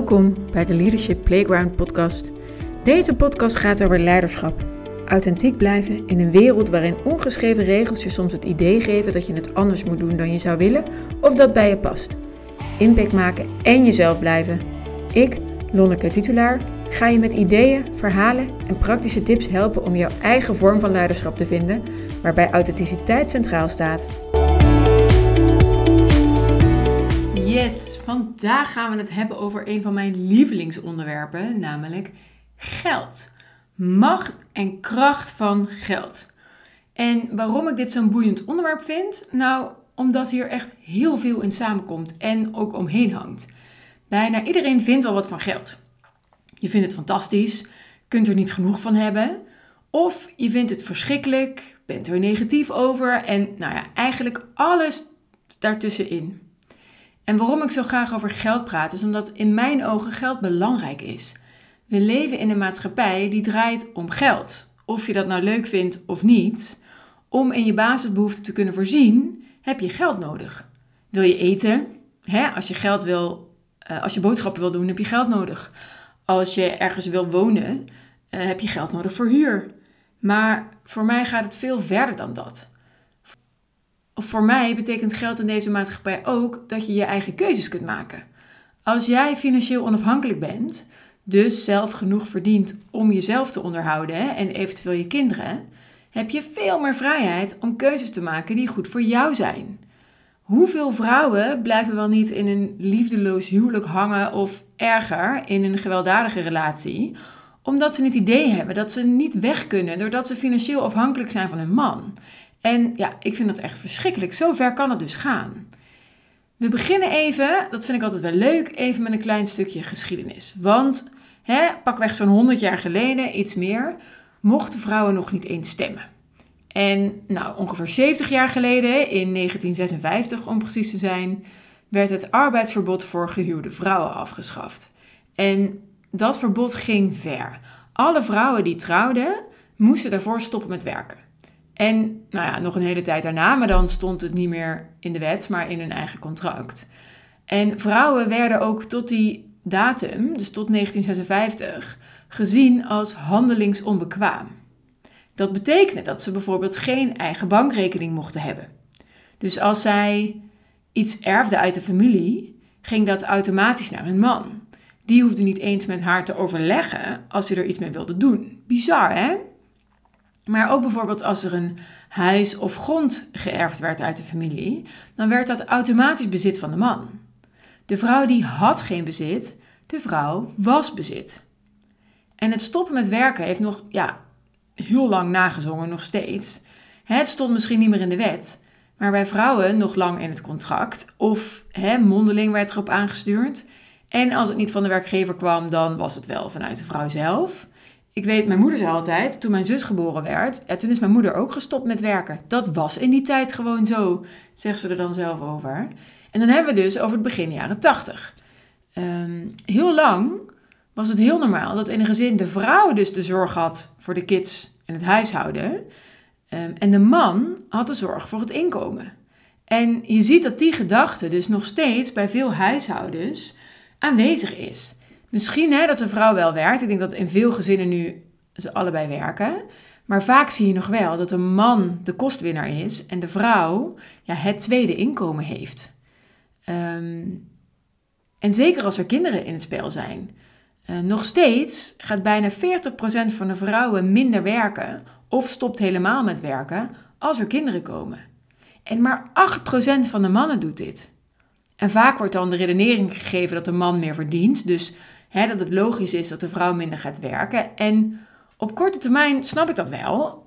Welkom bij de Leadership Playground podcast. Deze podcast gaat over leiderschap. Authentiek blijven in een wereld waarin ongeschreven regels je soms het idee geven dat je het anders moet doen dan je zou willen of dat bij je past. Impact maken en jezelf blijven. Ik, Lonneke Titulaar, ga je met ideeën, verhalen en praktische tips helpen om jouw eigen vorm van leiderschap te vinden, waarbij authenticiteit centraal staat. Vandaag gaan we het hebben over een van mijn lievelingsonderwerpen, namelijk geld. Macht en kracht van geld. En waarom ik dit zo'n boeiend onderwerp vind? Nou, omdat hier echt heel veel in samenkomt en ook omheen hangt. Bijna iedereen vindt wel wat van geld. Je vindt het fantastisch, kunt er niet genoeg van hebben. Of je vindt het verschrikkelijk, bent er negatief over en nou ja, eigenlijk alles daartussenin. En waarom ik zo graag over geld praat, is omdat in mijn ogen geld belangrijk is. We leven in een maatschappij die draait om geld. Of je dat nou leuk vindt of niet, om in je basisbehoeften te kunnen voorzien, heb je geld nodig. Wil je eten? Hè? Als je geld wil, uh, als je boodschappen wil doen, heb je geld nodig. Als je ergens wil wonen, uh, heb je geld nodig voor huur. Maar voor mij gaat het veel verder dan dat voor mij betekent geld in deze maatschappij ook dat je je eigen keuzes kunt maken. Als jij financieel onafhankelijk bent, dus zelf genoeg verdient om jezelf te onderhouden en eventueel je kinderen, heb je veel meer vrijheid om keuzes te maken die goed voor jou zijn. Hoeveel vrouwen blijven wel niet in een liefdeloos huwelijk hangen of erger in een gewelddadige relatie, omdat ze het idee hebben dat ze niet weg kunnen doordat ze financieel afhankelijk zijn van hun man? En ja, ik vind dat echt verschrikkelijk. Zo ver kan het dus gaan. We beginnen even, dat vind ik altijd wel leuk, even met een klein stukje geschiedenis. Want hè, pakweg zo'n 100 jaar geleden, iets meer, mochten vrouwen nog niet eens stemmen. En nou, ongeveer 70 jaar geleden, in 1956 om precies te zijn, werd het arbeidsverbod voor gehuwde vrouwen afgeschaft. En dat verbod ging ver. Alle vrouwen die trouwden, moesten daarvoor stoppen met werken. En nou ja, nog een hele tijd daarna, maar dan stond het niet meer in de wet, maar in hun eigen contract. En vrouwen werden ook tot die datum, dus tot 1956, gezien als handelingsonbekwaam. Dat betekende dat ze bijvoorbeeld geen eigen bankrekening mochten hebben. Dus als zij iets erfde uit de familie, ging dat automatisch naar hun man. Die hoefde niet eens met haar te overleggen als ze er iets mee wilde doen. Bizar, hè? Maar ook bijvoorbeeld als er een huis of grond geërfd werd uit de familie, dan werd dat automatisch bezit van de man. De vrouw die had geen bezit, de vrouw was bezit. En het stoppen met werken heeft nog ja, heel lang nagezongen, nog steeds. Het stond misschien niet meer in de wet, maar bij vrouwen nog lang in het contract. Of hè, mondeling werd erop aangestuurd. En als het niet van de werkgever kwam, dan was het wel vanuit de vrouw zelf. Ik weet, mijn moeder zei altijd, toen mijn zus geboren werd, ja, toen is mijn moeder ook gestopt met werken. Dat was in die tijd gewoon zo, zegt ze er dan zelf over. En dan hebben we dus over het begin jaren tachtig. Ehm, heel lang was het heel normaal dat in een gezin de vrouw dus de zorg had voor de kids en het huishouden. Um, en de man had de zorg voor het inkomen. En je ziet dat die gedachte dus nog steeds bij veel huishoudens aanwezig is. Misschien hè, dat de vrouw wel werkt. Ik denk dat in veel gezinnen nu ze allebei werken. Maar vaak zie je nog wel dat de man de kostwinner is en de vrouw ja, het tweede inkomen heeft. Ehm, en zeker als er kinderen in het spel zijn. Uh, nog steeds gaat bijna 40% van de vrouwen minder werken of stopt helemaal met werken als er kinderen komen. En maar 8% van de mannen doet dit. En vaak wordt dan de redenering gegeven dat de man meer verdient. Dus Dat het logisch is dat de vrouw minder gaat werken. En op korte termijn snap ik dat wel.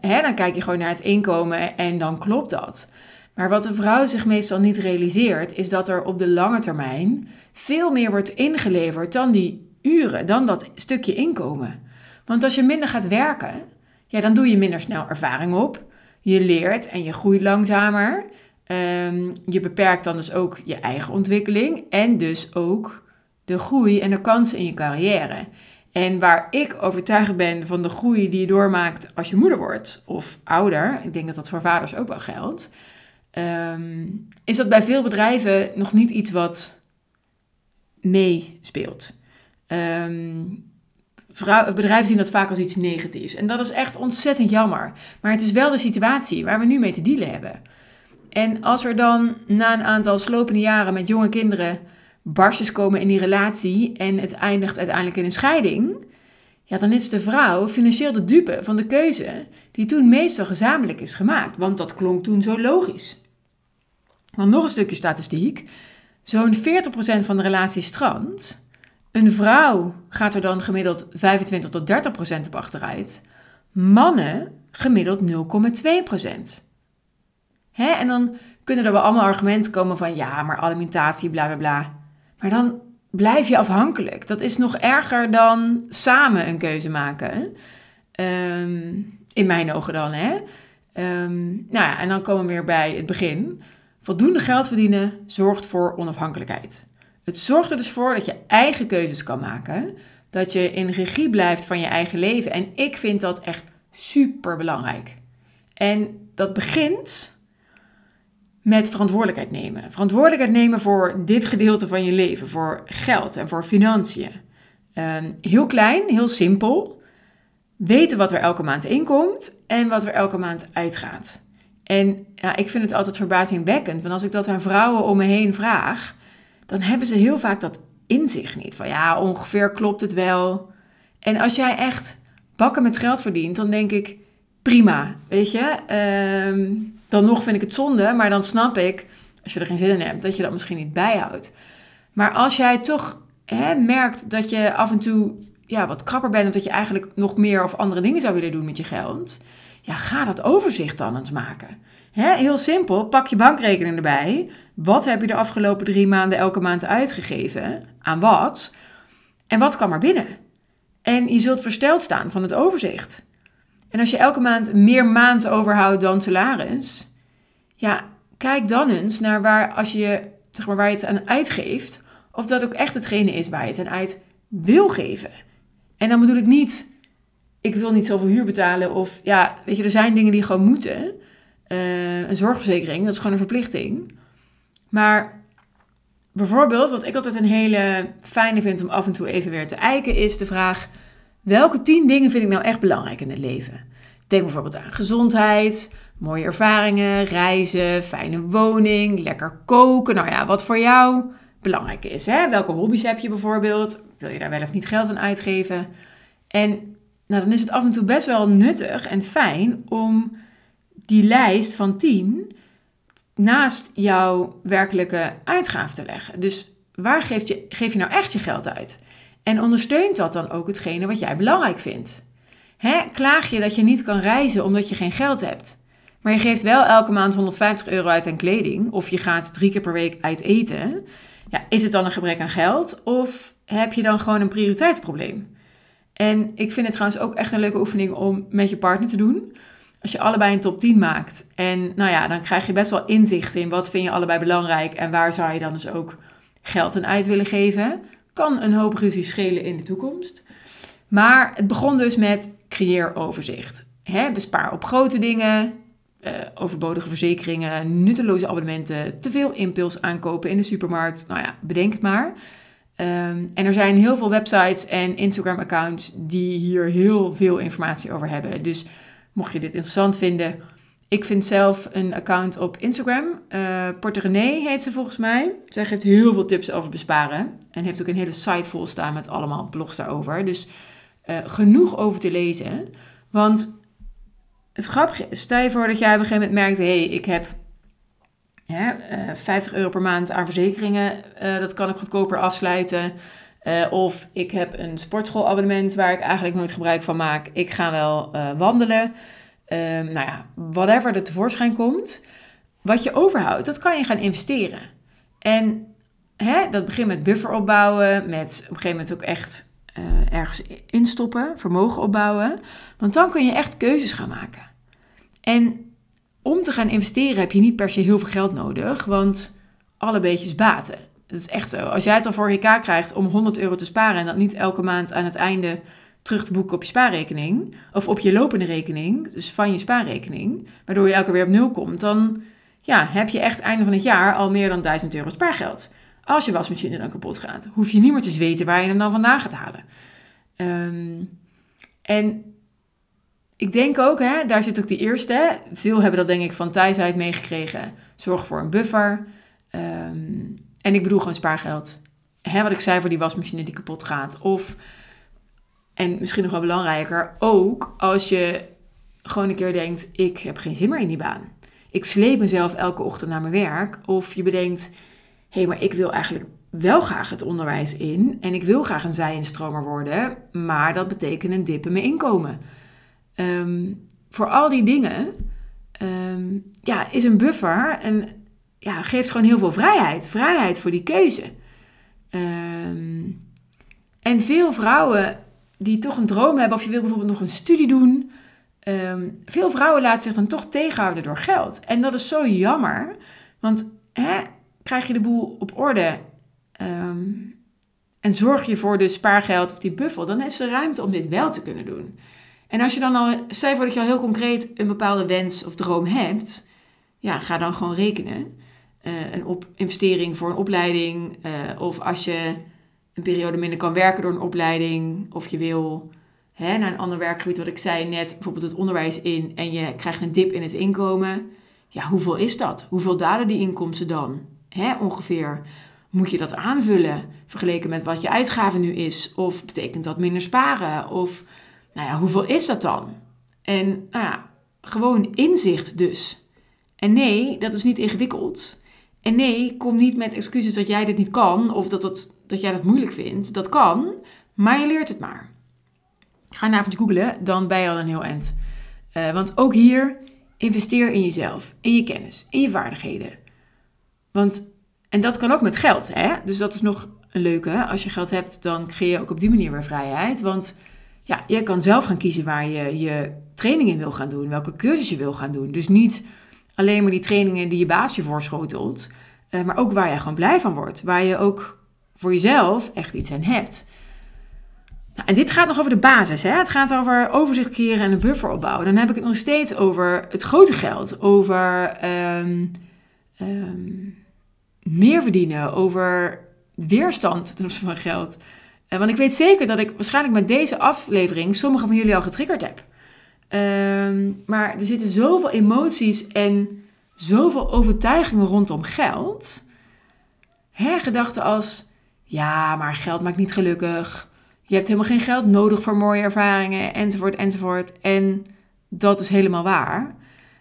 Hè, dan kijk je gewoon naar het inkomen en dan klopt dat. Maar wat de vrouw zich meestal niet realiseert, is dat er op de lange termijn veel meer wordt ingeleverd dan die uren, dan dat stukje inkomen. Want als je minder gaat werken, ja, dan doe je minder snel ervaring op. Je leert en je groeit langzamer. Um, je beperkt dan dus ook je eigen ontwikkeling en dus ook de groei en de kansen in je carrière. En waar ik overtuigd ben van de groei die je doormaakt als je moeder wordt of ouder, ik denk dat dat voor vaders ook wel geldt, um, is dat bij veel bedrijven nog niet iets wat meespeelt. Um, bedrijven zien dat vaak als iets negatiefs. En dat is echt ontzettend jammer. Maar het is wel de situatie waar we nu mee te dealen hebben. En als er dan na een aantal slopende jaren met jonge kinderen barstjes komen in die relatie en het eindigt uiteindelijk in een scheiding, ja, dan is de vrouw financieel de dupe van de keuze die toen meestal gezamenlijk is gemaakt. Want dat klonk toen zo logisch. Want nog een stukje statistiek. Zo'n 40% van de relatie strandt. Een vrouw gaat er dan gemiddeld 25 tot 30% op achteruit. Mannen gemiddeld 0,2%. Hè? En dan kunnen er wel allemaal argumenten komen van ja, maar alimentatie, bla bla bla. Maar dan blijf je afhankelijk. Dat is nog erger dan samen een keuze maken. Ehm, in mijn ogen dan, hè. Um, nou ja, en dan komen we weer bij het begin. Voldoende geld verdienen zorgt voor onafhankelijkheid. Het zorgt er dus voor dat je eigen keuzes kan maken. Dat je in regie blijft van je eigen leven. En ik vind dat echt super belangrijk. En dat begint met verantwoordelijkheid nemen. Verantwoordelijkheid nemen voor dit gedeelte van je leven, voor geld en voor financiën. Ehm, heel klein, heel simpel. Weten wat er elke maand inkomt en wat er elke maand uitgaat. En ja, ik vind het altijd verbazingwekkend, want als ik dat aan vrouwen om me heen vraag, dan hebben ze heel vaak dat inzicht niet. Van ja, ongeveer klopt het wel. En als jij echt bakken met geld verdient, dan denk ik, prima, weet je. Ehm, dan nog vind ik het zonde, maar dan snap ik, als je er geen zin in hebt, dat je dat misschien niet bijhoudt. Maar als jij toch hè, merkt dat je af en toe ja, wat krapper bent, of dat je eigenlijk nog meer of andere dingen zou willen doen met je geld, ja, ga dat overzicht dan eens maken. Hè, heel simpel, pak je bankrekening erbij. Wat heb je de afgelopen drie maanden elke maand uitgegeven? Aan wat? En wat kwam er binnen? En je zult versteld staan van het overzicht. En als je elke maand meer maand overhoudt dan salaris, ja, kijk dan eens naar waar, als je, zeg maar, waar je het aan uitgeeft, of dat ook echt hetgene is waar je het aan uit wil geven. En dan bedoel ik niet, ik wil niet zoveel huur betalen, of ja, weet je, er zijn dingen die gewoon moeten. Uh, een zorgverzekering, dat is gewoon een verplichting. Maar bijvoorbeeld, wat ik altijd een hele fijne vind om af en toe even weer te eiken, is de vraag: Welke tien dingen vind ik nou echt belangrijk in het leven? Denk bijvoorbeeld aan gezondheid, mooie ervaringen, reizen, fijne woning, lekker koken. Nou ja, wat voor jou belangrijk is. Hè? Welke hobby's heb je bijvoorbeeld? Wil je daar wel of niet geld aan uitgeven? En nou, dan is het af en toe best wel nuttig en fijn om die lijst van tien naast jouw werkelijke uitgaven te leggen. Dus waar geef je, geef je nou echt je geld uit? En ondersteunt dat dan ook hetgene wat jij belangrijk vindt? Hè, klaag je dat je niet kan reizen omdat je geen geld hebt, maar je geeft wel elke maand 150 euro uit aan kleding of je gaat drie keer per week uit eten? Ja, is het dan een gebrek aan geld of heb je dan gewoon een prioriteitsprobleem? En ik vind het trouwens ook echt een leuke oefening om met je partner te doen. Als je allebei een top 10 maakt en nou ja, dan krijg je best wel inzicht in wat vind je allebei belangrijk en waar zou je dan dus ook geld aan uit willen geven kan een hoop ruzie schelen in de toekomst. Maar het begon dus met creëer overzicht. bespaar op grote dingen, uh, overbodige verzekeringen, nutteloze abonnementen, te veel impuls aankopen in de supermarkt. Nou ja, bedenk het maar. Um, en er zijn heel veel websites en Instagram-accounts die hier heel veel informatie over hebben. Dus mocht je dit interessant vinden, ik vind zelf een account op Instagram. Uh, René heet ze volgens mij. Zij geeft heel veel tips over besparen. En heeft ook een hele site vol staan met allemaal blogs daarover. Dus uh, genoeg over te lezen. Want het grappige is, stel je voor dat jij op een gegeven moment merkt... hé, hey, ik heb uh, 50 euro per maand aan verzekeringen. dat kan ik goedkoper afsluiten. of ik heb een sportschoolabonnement waar ik eigenlijk nooit gebruik van maak. Ik ga wel wandelen... Um, nou ja, whatever er tevoorschijn komt, wat je overhoudt, dat kan je gaan investeren. En hè, dat begint met buffer opbouwen, met op een gegeven moment ook echt uh, ergens instoppen, vermogen opbouwen. Want dan kun je echt keuzes gaan maken. En om te gaan investeren heb je niet per se heel veel geld nodig, want alle beetjes baten. Dat is echt zo. Als jij het al voor je krijgt om 100 euro te sparen en dat niet elke maand aan het einde terug te boeken op je spaarrekening. Of op je lopende rekening, dus van je spaarrekening. Waardoor je elke keer weer op nul komt. Dan ja, heb je echt einde van het jaar al meer dan 1000 euro spaargeld. Als je wasmachine dan kapot gaat, hoef je niet meer te zweten waar je hem dan vandaan gaat halen. Ehm, en ik denk ook, hè, daar zit ook die eerste. Veel hebben dat denk ik van thuis uit meegekregen. Zorg voor een buffer. Ehm, en ik bedoel gewoon spaargeld. Hè, wat ik zei voor die wasmachine die kapot gaat. Of, en misschien nog wel belangrijker, ook als je gewoon een keer denkt: ik heb geen zin meer in die baan. Ik sleep mezelf elke ochtend naar mijn werk. Of je bedenkt: hé, hey, maar ik wil eigenlijk wel graag het onderwijs in. En ik wil graag een zijinstromer worden. Maar dat betekent een dip in mijn inkomen. Ehm, voor al die dingen ehm, ja, is een buffer en ja, geeft gewoon heel veel vrijheid. Vrijheid voor die keuze. Ehm, en veel vrouwen die toch een droom hebben, of je wil bijvoorbeeld nog een studie doen. veel vrouwen laten zich dan toch tegenhouden door geld. En dat is zo jammer. Want hè, krijg je de boel op orde en zorg je voor de spaargeld of die buffel, dan is er ruimte om dit wel te kunnen doen. En als je dan al, stel voor dat je al heel concreet een bepaalde wens of droom hebt, ja, ga dan gewoon rekenen. Uh, een op, investering voor een opleiding, uh, of als je een periode minder kan werken door een opleiding, of je wil hè, naar een ander werkgebied, wat ik zei net, bijvoorbeeld het onderwijs in, en je krijgt een dip in het inkomen. Ja, hoeveel is dat? Hoeveel dalen die inkomsten dan? Hè, ongeveer. Moet je dat aanvullen vergeleken met wat je uitgave nu is? Of betekent dat minder sparen? Of nou ja, hoeveel is dat dan? En nou gewoon inzicht dus. En nee, dat is niet ingewikkeld. En nee, kom niet met excuses dat jij dit niet kan of dat, dat, dat jij dat moeilijk vindt. Dat kan, maar je leert het maar. Ga een avondje googlen, dan ben je al een heel eind. Uh, want ook hier, investeer in jezelf, in je kennis, in je vaardigheden. Want, en dat kan ook met geld, hè? Dus dat is nog een leuke. Als je geld hebt, dan creëer je ook op die manier weer vrijheid. Want ja, jij kan zelf gaan kiezen waar je je training in wil gaan doen, welke cursus je wil gaan doen. Dus niet alleen maar die trainingen die je baas je voorschotelt, uh, maar ook waar je gewoon blij van wordt, waar je ook voor jezelf echt iets aan hebt. Nou, en dit gaat nog over de basis. Hè? Het gaat over overzicht creëren en een buffer opbouwen. Dan heb ik het nog steeds over het grote geld, over um, um, meer verdienen, over weerstand ten opzichte van geld. Eh, want ik weet zeker dat ik waarschijnlijk met deze aflevering sommige van jullie al getriggerd heb. Ehm, maar er zitten zoveel emoties en zoveel overtuigingen rondom geld. Hè, gedachten als: ja, maar geld maakt niet gelukkig. Je hebt helemaal geen geld nodig voor mooie ervaringen, enzovoort, enzovoort. En dat is helemaal waar.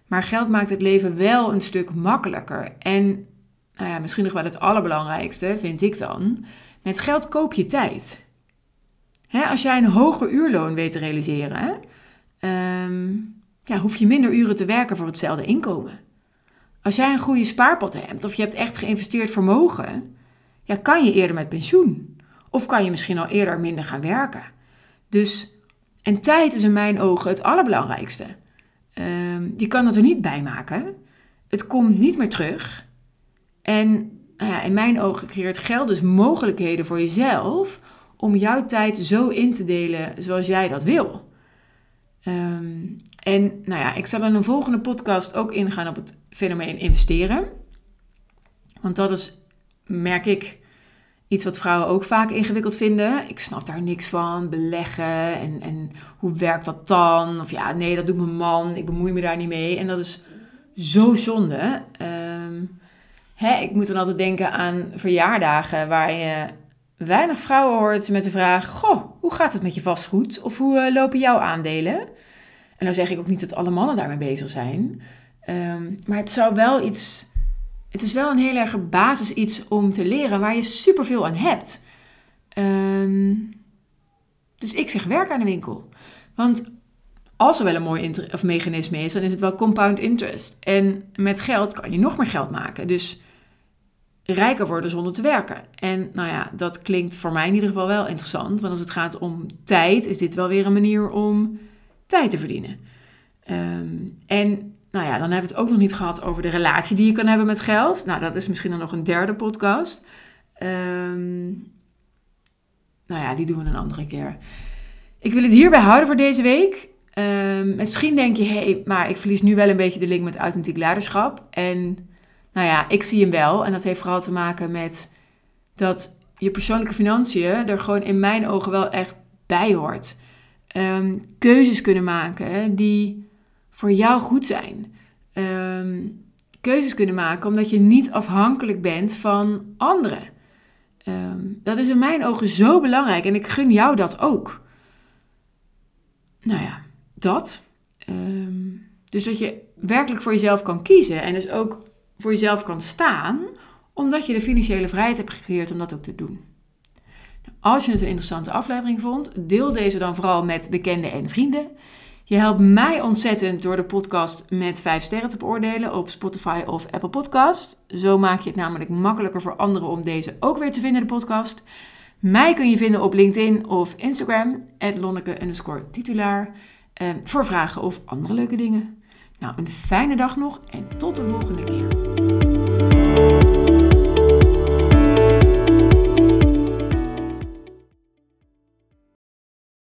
Maar geld maakt het leven wel een stuk makkelijker. En nou ja, misschien nog wel het allerbelangrijkste, vind ik dan. Met geld koop je tijd. Hè, als jij een hoger uurloon weet te realiseren, ehm, ja, hoef je minder uren te werken voor hetzelfde inkomen. Als jij een goede spaarpot hebt of je hebt echt geïnvesteerd vermogen, ja, kan je eerder met pensioen. Of kan je misschien al eerder minder gaan werken. Dus, en tijd is in mijn ogen het allerbelangrijkste. Um, je kan dat er niet bij maken. Het komt niet meer terug. En nou ja, in mijn ogen creëert geld dus mogelijkheden voor jezelf om jouw tijd zo in te delen zoals jij dat wil. Ehm, en nou ja, ik zal in een volgende podcast ook ingaan op het fenomeen investeren. Want dat is, merk ik, iets wat vrouwen ook vaak ingewikkeld vinden. Ik snap daar niks van, beleggen en, en hoe werkt dat dan? Of ja, nee, dat doet mijn man, ik bemoei me daar niet mee. En dat is zo zonde. Um, Hè, ik moet dan altijd denken aan verjaardagen waar je weinig vrouwen hoort met de vraag: Goh, hoe gaat het met je vastgoed? Of hoe uh, lopen jouw aandelen? En dan zeg ik ook niet dat alle mannen daarmee bezig zijn. Um, maar het zou wel iets. Het is wel een heel erg basis iets om te leren waar je superveel aan hebt. Um, dus ik zeg werk aan de winkel. Want als er wel een mooi of mechanisme is, dan is het wel compound interest. En met geld kan je nog meer geld maken. Dus rijker worden zonder te werken. En nou ja, dat klinkt voor mij in ieder geval wel interessant. Want als het gaat om tijd, is dit wel weer een manier om tijd te verdienen. Ehm, en nou ja, dan hebben we het ook nog niet gehad over de relatie die je kan hebben met geld. Nou, dat is misschien dan nog een derde podcast. Um, nou ja, die doen we een andere keer. Ik wil het hierbij houden voor deze week. Um, misschien denk je, hé, hey, maar ik verlies nu wel een beetje de link met authentiek leiderschap. En nou ja, ik zie hem wel. En dat heeft vooral te maken met dat je persoonlijke financiën er gewoon in mijn ogen wel echt bij hoort. Ehm, keuzes kunnen maken die voor jou goed zijn. Ehm, keuzes kunnen maken omdat je niet afhankelijk bent van anderen. Ehm, dat is in mijn ogen zo belangrijk en ik gun jou dat ook. Nou ja, dat. dus dat je werkelijk voor jezelf kan kiezen en dus ook voor jezelf kan staan, omdat je de financiële vrijheid hebt gecreëerd om dat ook te doen. Nou, als je het een interessante aflevering vond, deel deze dan vooral met bekenden en vrienden. Je helpt mij ontzettend door de podcast met 5 sterren te beoordelen op Spotify of Apple Podcast. Zo maak je het namelijk makkelijker voor anderen om deze ook weer te vinden, de podcast. Mij kun je vinden op LinkedIn of Instagram, lonneke titulaar, eh, voor vragen of andere leuke dingen. Nou, een fijne dag nog en tot de volgende keer.